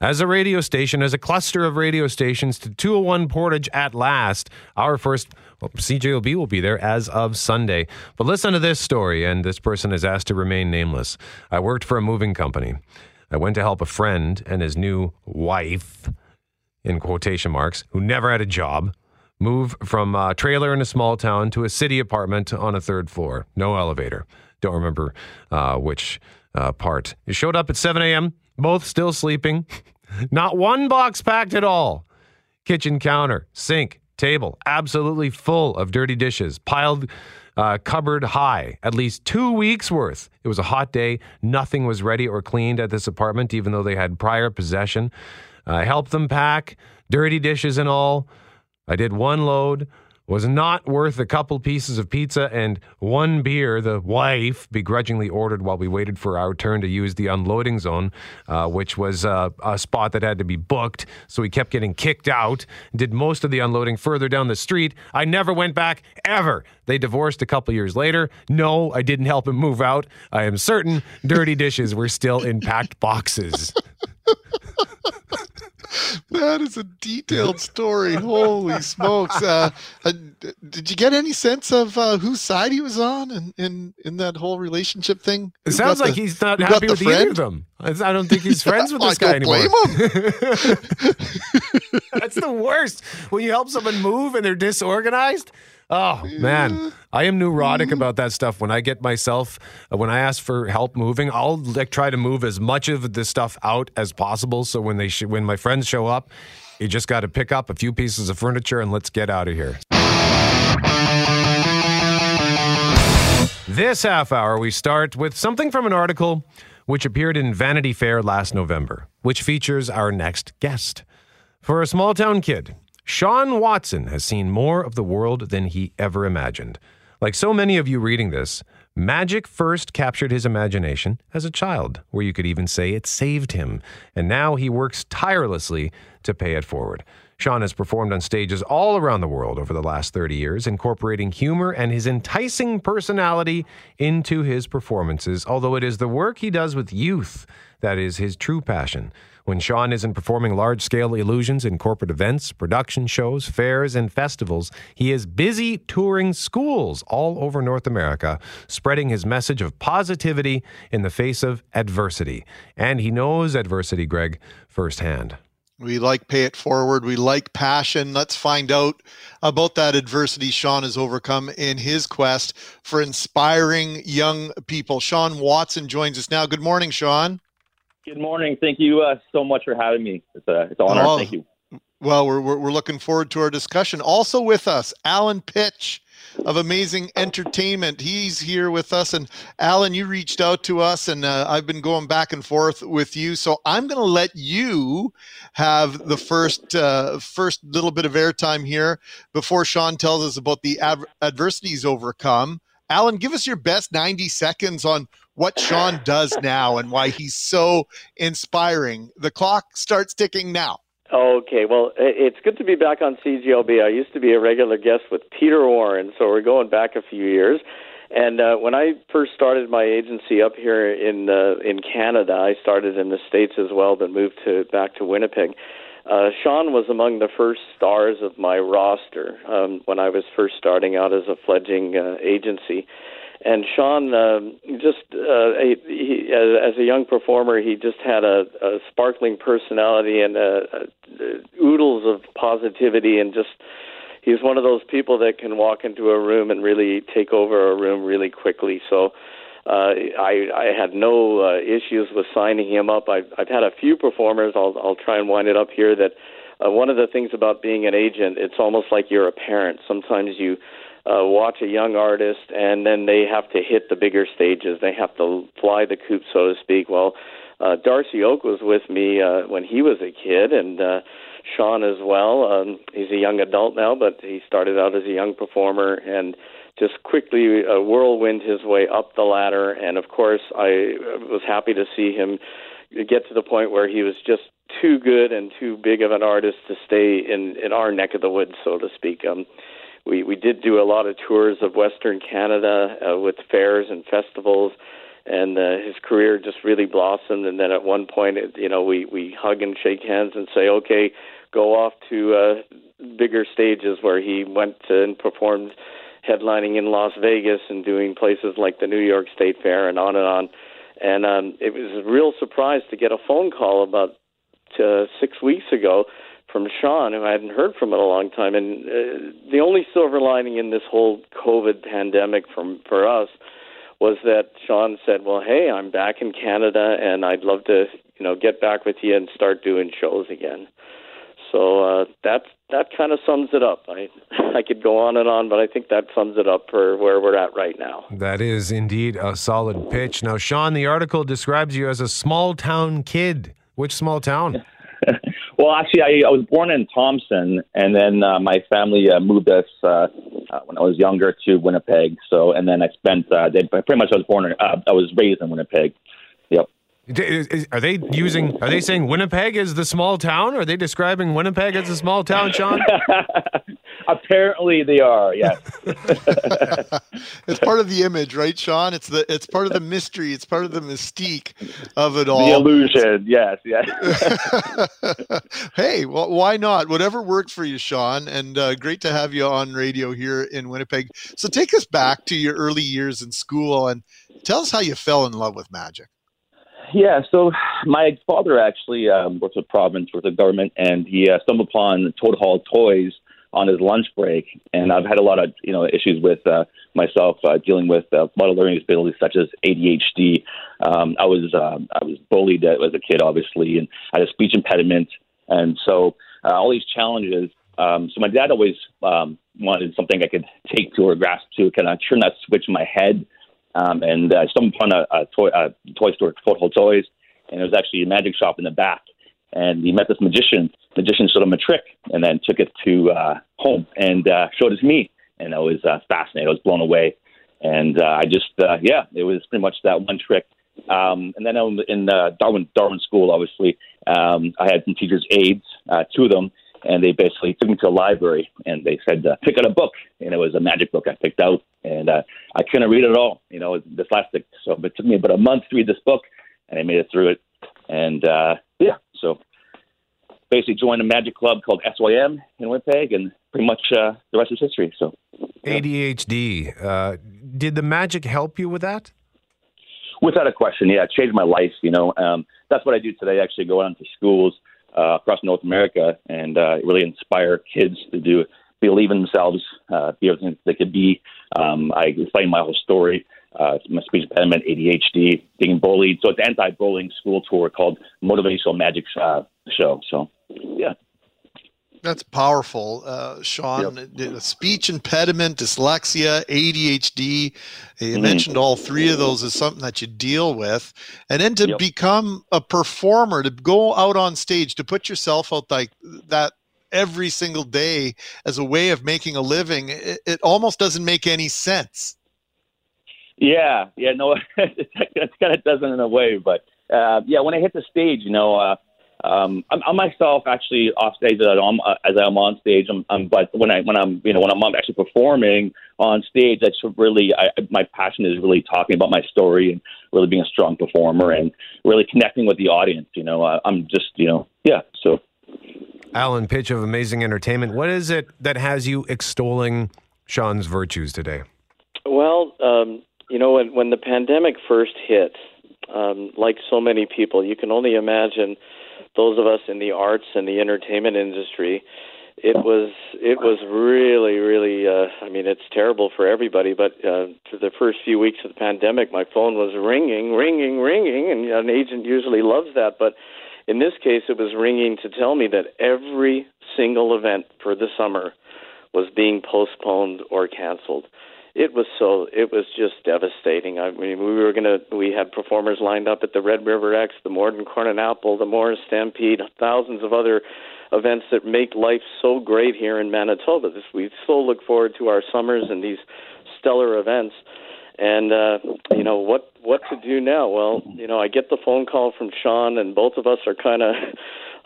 as a radio station, as a cluster of radio stations to 201 Portage at last. Our first well, CJOB will be there as of Sunday. But listen to this story, and this person is asked to remain nameless. I worked for a moving company. I went to help a friend and his new wife, in quotation marks, who never had a job, move from a trailer in a small town to a city apartment on a third floor. No elevator. Don't remember uh, which uh, part. You showed up at 7 a.m., both still sleeping. Not one box packed at all. Kitchen counter, sink, table, absolutely full of dirty dishes, piled uh, cupboard high, at least two weeks worth. It was a hot day. Nothing was ready or cleaned at this apartment, even though they had prior possession. I helped them pack, dirty dishes and all. I did one load, was not worth a couple pieces of pizza and one beer the wife begrudgingly ordered while we waited for our turn to use the unloading zone, uh, which was uh, a spot that had to be booked. So we kept getting kicked out, did most of the unloading further down the street. I never went back ever. They divorced a couple years later. No, I didn't help him move out. I am certain dirty dishes were still in packed boxes. that is a detailed story. Holy smokes! Uh, uh, did you get any sense of uh, whose side he was on in, in, in that whole relationship thing? It sounds like the, he's not happy with either of them. I don't think he's friends with this guy anymore. That's the worst. When you help someone move and they're disorganized. Oh man, I am neurotic about that stuff. When I get myself, uh, when I ask for help moving, I'll like try to move as much of this stuff out as possible. So when they sh- when my friends show up, you just got to pick up a few pieces of furniture and let's get out of here. This half hour, we start with something from an article which appeared in Vanity Fair last November, which features our next guest. For a small town kid, Sean Watson has seen more of the world than he ever imagined. Like so many of you reading this, magic first captured his imagination as a child, where you could even say it saved him, and now he works tirelessly to pay it forward. Sean has performed on stages all around the world over the last 30 years, incorporating humor and his enticing personality into his performances, although it is the work he does with youth that is his true passion. When Sean isn't performing large scale illusions in corporate events, production shows, fairs, and festivals, he is busy touring schools all over North America, spreading his message of positivity in the face of adversity. And he knows adversity, Greg, firsthand. We like pay it forward. We like passion. Let's find out about that adversity Sean has overcome in his quest for inspiring young people. Sean Watson joins us now. Good morning, Sean. Good morning. Thank you uh, so much for having me. It's, a, it's an honor. Oh, Thank you. Well, we're, we're, we're looking forward to our discussion. Also with us, Alan Pitch of Amazing Entertainment. He's here with us. And Alan, you reached out to us, and uh, I've been going back and forth with you. So I'm going to let you have the first uh, first little bit of airtime here before Sean tells us about the ad- adversities overcome. Alan, give us your best 90 seconds on what Sean does now and why he's so inspiring. The clock starts ticking now. Okay, well, it's good to be back on CJOB. I used to be a regular guest with Peter Warren, so we're going back a few years. And uh, when I first started my agency up here in uh, in Canada, I started in the states as well, then moved to back to Winnipeg. Uh, Sean was among the first stars of my roster um, when I was first starting out as a fledgling uh, agency and Sean um, just uh, he, he, as a young performer, he just had a, a sparkling personality and a, a, oodles of positivity, and just he's one of those people that can walk into a room and really take over a room really quickly. So. Uh, I I had no uh, issues with signing him up. I've I've had a few performers. I'll I'll try and wind it up here. That uh, one of the things about being an agent, it's almost like you're a parent. Sometimes you uh, watch a young artist, and then they have to hit the bigger stages. They have to fly the coop, so to speak. Well, uh, Darcy Oak was with me uh, when he was a kid, and uh, Sean as well. Um, he's a young adult now, but he started out as a young performer and just quickly uh, whirlwind his way up the ladder. And of course, I was happy to see him get to the point where he was just too good and too big of an artist to stay in in our neck of the woods, so to speak. Um, we we did do a lot of tours of Western Canada uh, with fairs and festivals, and uh, his career just really blossomed. And then at one point, it, you know, we we hug and shake hands and say, okay, go off to uh, bigger stages where he went and performed headlining in Las Vegas and doing places like the New York State Fair and on and on. And um, it was a real surprise to get a phone call about uh, six weeks ago from Sean, who I hadn't heard from in a long time. And uh, the only silver lining in this whole COVID pandemic from for us was that Sean said, "Well, hey, I'm back in Canada, and I'd love to, you know, get back with you and start doing shows again." So uh, that that kind of sums it up. I I could go on and on, but I think that sums it up for where we're at right now. That is indeed a solid pitch. Now, Sean, the article describes you as a small town kid. Which small town? well, actually, I, I was born in Thompson, and then uh, my family uh, moved us uh, uh, when I was younger to Winnipeg. So, and then I spent uh, they, pretty much I was born. Uh, I was raised in Winnipeg. Yep. Is- is- Are they using? Are they saying Winnipeg is the small town? Are they describing Winnipeg as a small town, Sean? Apparently, they are. Yes. it's part of the image, right, Sean? It's the it's part of the mystery. It's part of the mystique of it all. the illusion. Yes. Yes. hey, well, why not? Whatever worked for you, Sean. And uh, great to have you on radio here in Winnipeg. So take us back to your early years in school and tell us how you fell in love with magic. Yeah, so my father actually um, works with province, works with government, and he uh, stumbled upon Toad Hall toys on his lunch break. And I've had a lot of you know issues with uh, myself uh, dealing with uh, a lot of learning disabilities such as ADHD. Um, I was uh, I was bullied as a kid, obviously, and I had a speech impediment, and so uh, all these challenges. Um, so my dad always um, wanted something I could take to or grasp to, kind of turn that switch in my head. Um, and uh, I stumbled upon a, a toy a toy store, Hall Toys, and it was actually a magic shop in the back. And he met this magician. Magician showed him a trick, and then took it to uh, home and uh, showed it to me. And I was uh, fascinated. I was blown away. And uh, I just, uh, yeah, it was pretty much that one trick. Um, and then in uh, Darwin Darwin School, obviously, um, I had some teachers' aides, uh, two of them, and they basically took me to a library and they said, uh, pick out a book. And it was a magic book I picked out. And uh, I couldn't read it all, you know, it's dyslexic. So it took me about a month to read this book, and I made it through it. And uh, yeah, so basically joined a magic club called SYM in Winnipeg, and pretty much uh, the rest is history. So ADHD. Uh, did the magic help you with that? Without a question, yeah, it changed my life. You know, um, that's what I do today. Actually, go out to schools uh, across North America and uh, really inspire kids to do believe in themselves, uh, be everything they could be. Um, I explain my whole story. Uh, my speech impediment, ADHD, being bullied. So it's anti-bullying school tour called Motivational Magic uh, Show. So, yeah. That's powerful, uh, Sean. Uh, Speech impediment, dyslexia, ADHD. You Mhm. mentioned all three of those as something that you deal with, and then to become a performer, to go out on stage, to put yourself out like that every single day as a way of making a living, it, it almost doesn't make any sense. Yeah, yeah, no, it kind of doesn't in a way, but uh, yeah, when I hit the stage, you know, uh, um, I'm, I'm myself actually off stage as I'm uh, as I'm on stage. I'm, I'm but when I when I'm you know when I'm actually performing on stage, that's really I, my passion is really talking about my story and really being a strong performer and really connecting with the audience. You know, uh, I'm just you know yeah. So Alan Pitch of Amazing Entertainment. What is it that has you extolling Sean's virtues today? Well, um, you know, when when the pandemic first hit, um, like so many people, you can only imagine those of us in the arts and the entertainment industry. It was it was really really. Uh, I mean, it's terrible for everybody. But uh, for the first few weeks of the pandemic, my phone was ringing, ringing, ringing, and an agent usually loves that. But in this case, it was ringing to tell me that every single event for the summer was being postponed or canceled. It was so it was just devastating. I mean, we were gonna we had performers lined up at the Red River X, the Morden Corn and Apple, the Morris Stampede, thousands of other events that make life so great here in Manitoba. This, we so look forward to our summers and these stellar events. And uh, you know what what to do now? Well, you know, I get the phone call from Sean, and both of us are kind of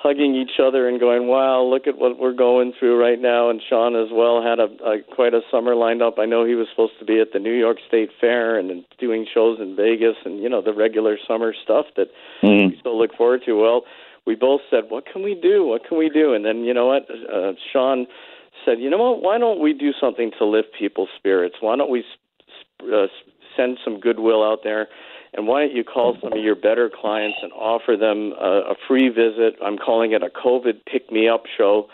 hugging each other and going, "Wow, look at what we're going through right now." And Sean as well had a, a quite a summer lined up. I know he was supposed to be at the New York State Fair and doing shows in Vegas, and you know the regular summer stuff that Mm. we still look forward to. Well, we both said, "What can we do? What can we do?" And then you know what, uh, Sean said, "You know what? Why don't we do something to lift people's spirits? Why don't we s- uh, send some goodwill out there?" And why don't you call some of your better clients and offer them a, a free visit? I'm calling it a COVID pick me up show,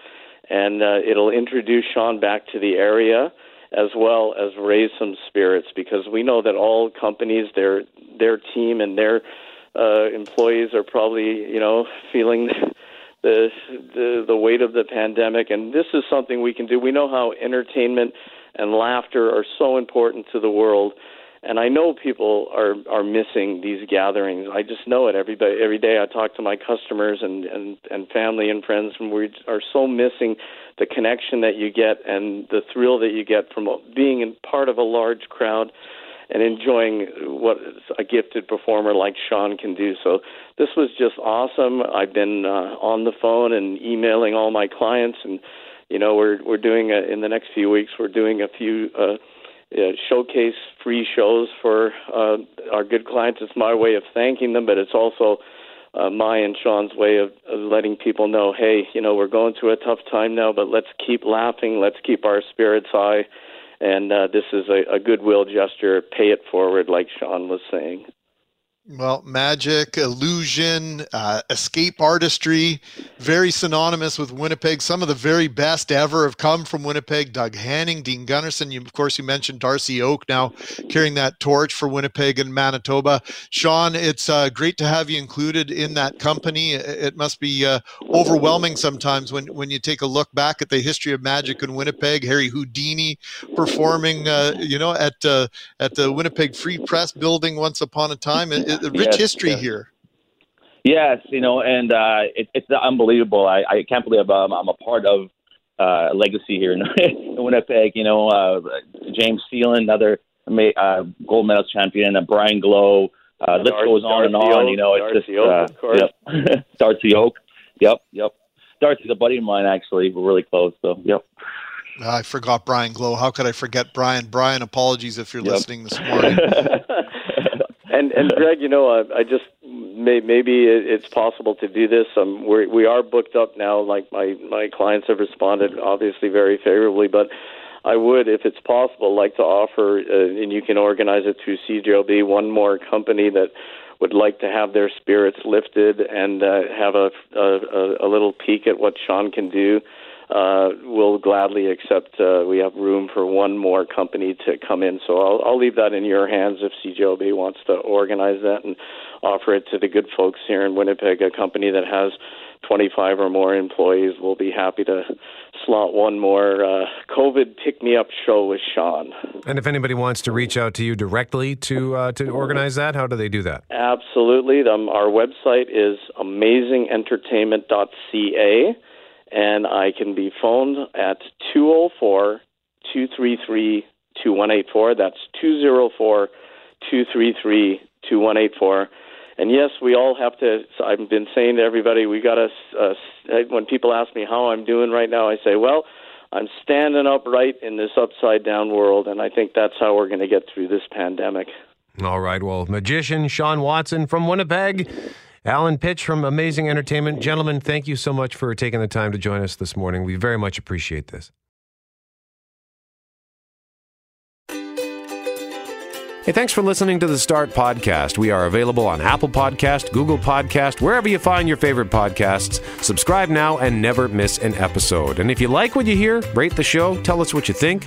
and uh, it'll introduce Sean back to the area as well as raise some spirits because we know that all companies, their their team and their uh, employees are probably you know feeling the, the the weight of the pandemic, and this is something we can do. We know how entertainment and laughter are so important to the world, and I know people are are missing these gatherings. I just know it every day. Every day I talk to my customers and and and family and friends, and we are so missing the connection that you get and the thrill that you get from being in part of a large crowd and enjoying what a gifted performer like Sean can do. So this was just awesome. I've been uh, on the phone and emailing all my clients, and you know we're we're doing a, in the next few weeks we're doing a few. Uh, uh, showcase free shows for uh, our good clients. It's my way of thanking them, but it's also uh, my and Sean's way of, of letting people know, hey, you know, we're going through a tough time now, but let's keep laughing, let's keep our spirits high, and uh, this is a, a goodwill gesture. Pay it forward, like Sean was saying. Well, magic, illusion, uh, escape artistry, very synonymous with Winnipeg. Some of the very best ever have come from Winnipeg. Doug Henning, Dean Gunnarsson. You, of course, you mentioned Darcy Oak now carrying that torch for Winnipeg and Manitoba. Sean, it's uh, great to have you included in that company. It it must be uh, overwhelming sometimes when, when you take a look back at the history of magic in Winnipeg. Harry Houdini performing, uh, you know, at uh, at the Winnipeg Free Press building once upon a time. It, it- a rich Yes, history yes. here. Yes, you know, and uh, it, it's unbelievable. I, I can't believe um, I'm a part of uh, legacy here in, in Winnipeg. You know, uh, James Seelan, another ma- uh, gold medal champion, uh, Brian Glow. Uh, list Dar- goes on and on. Oak, You know, it's Darcy just Oak, uh, of course. Yep. Darcy Oak. Yep, yep. Darcy's a buddy of mine. Actually, we're really close. So, yep. I forgot Brian Glow. How could I forget Brian? Brian, apologies if you're Yep. listening this morning. And and Greg, you know, I, I just may, maybe it, it's possible to do this. Um, we're, we are booked up now. Like my my clients have responded obviously very favorably, but I would, if it's possible, like to offer, uh, and you can organize it through CJOB, one more company that would like to have their spirits lifted and uh, have a, a a little peek at what Sean can do. Uh, we'll gladly accept. Uh, we have room for one more company to come in, so I'll, I'll leave that in your hands if CJOB wants to organize that and offer it to the good folks here in Winnipeg. A company that has 25 or more employees will be happy to slot one more uh, COVID pick me up show with Sean. And if anybody wants to reach out to you directly to uh, to organize that, how do they do that? Absolutely. Um, our website is amazingentertainment.ca, and I can be phoned at 204 233 2184. That's 204 233 2184. And yes, we all have to. I've been saying to everybody, we got to. Uh, when people ask me how I'm doing right now, I say, well, I'm standing upright in this upside down world, and I think that's how we're going to get through this pandemic. All right. Well, magician Sean Watson from Winnipeg, Alan Pitch from Amazing Entertainment. Gentlemen, thank you so much for taking the time to join us this morning. We very much appreciate this. Hey, thanks for listening to the Start Podcast. We are available on Apple Podcast, Google Podcast, wherever you find your favorite podcasts. Subscribe now and never miss an episode. And if you like what you hear, rate the show, tell us what you think.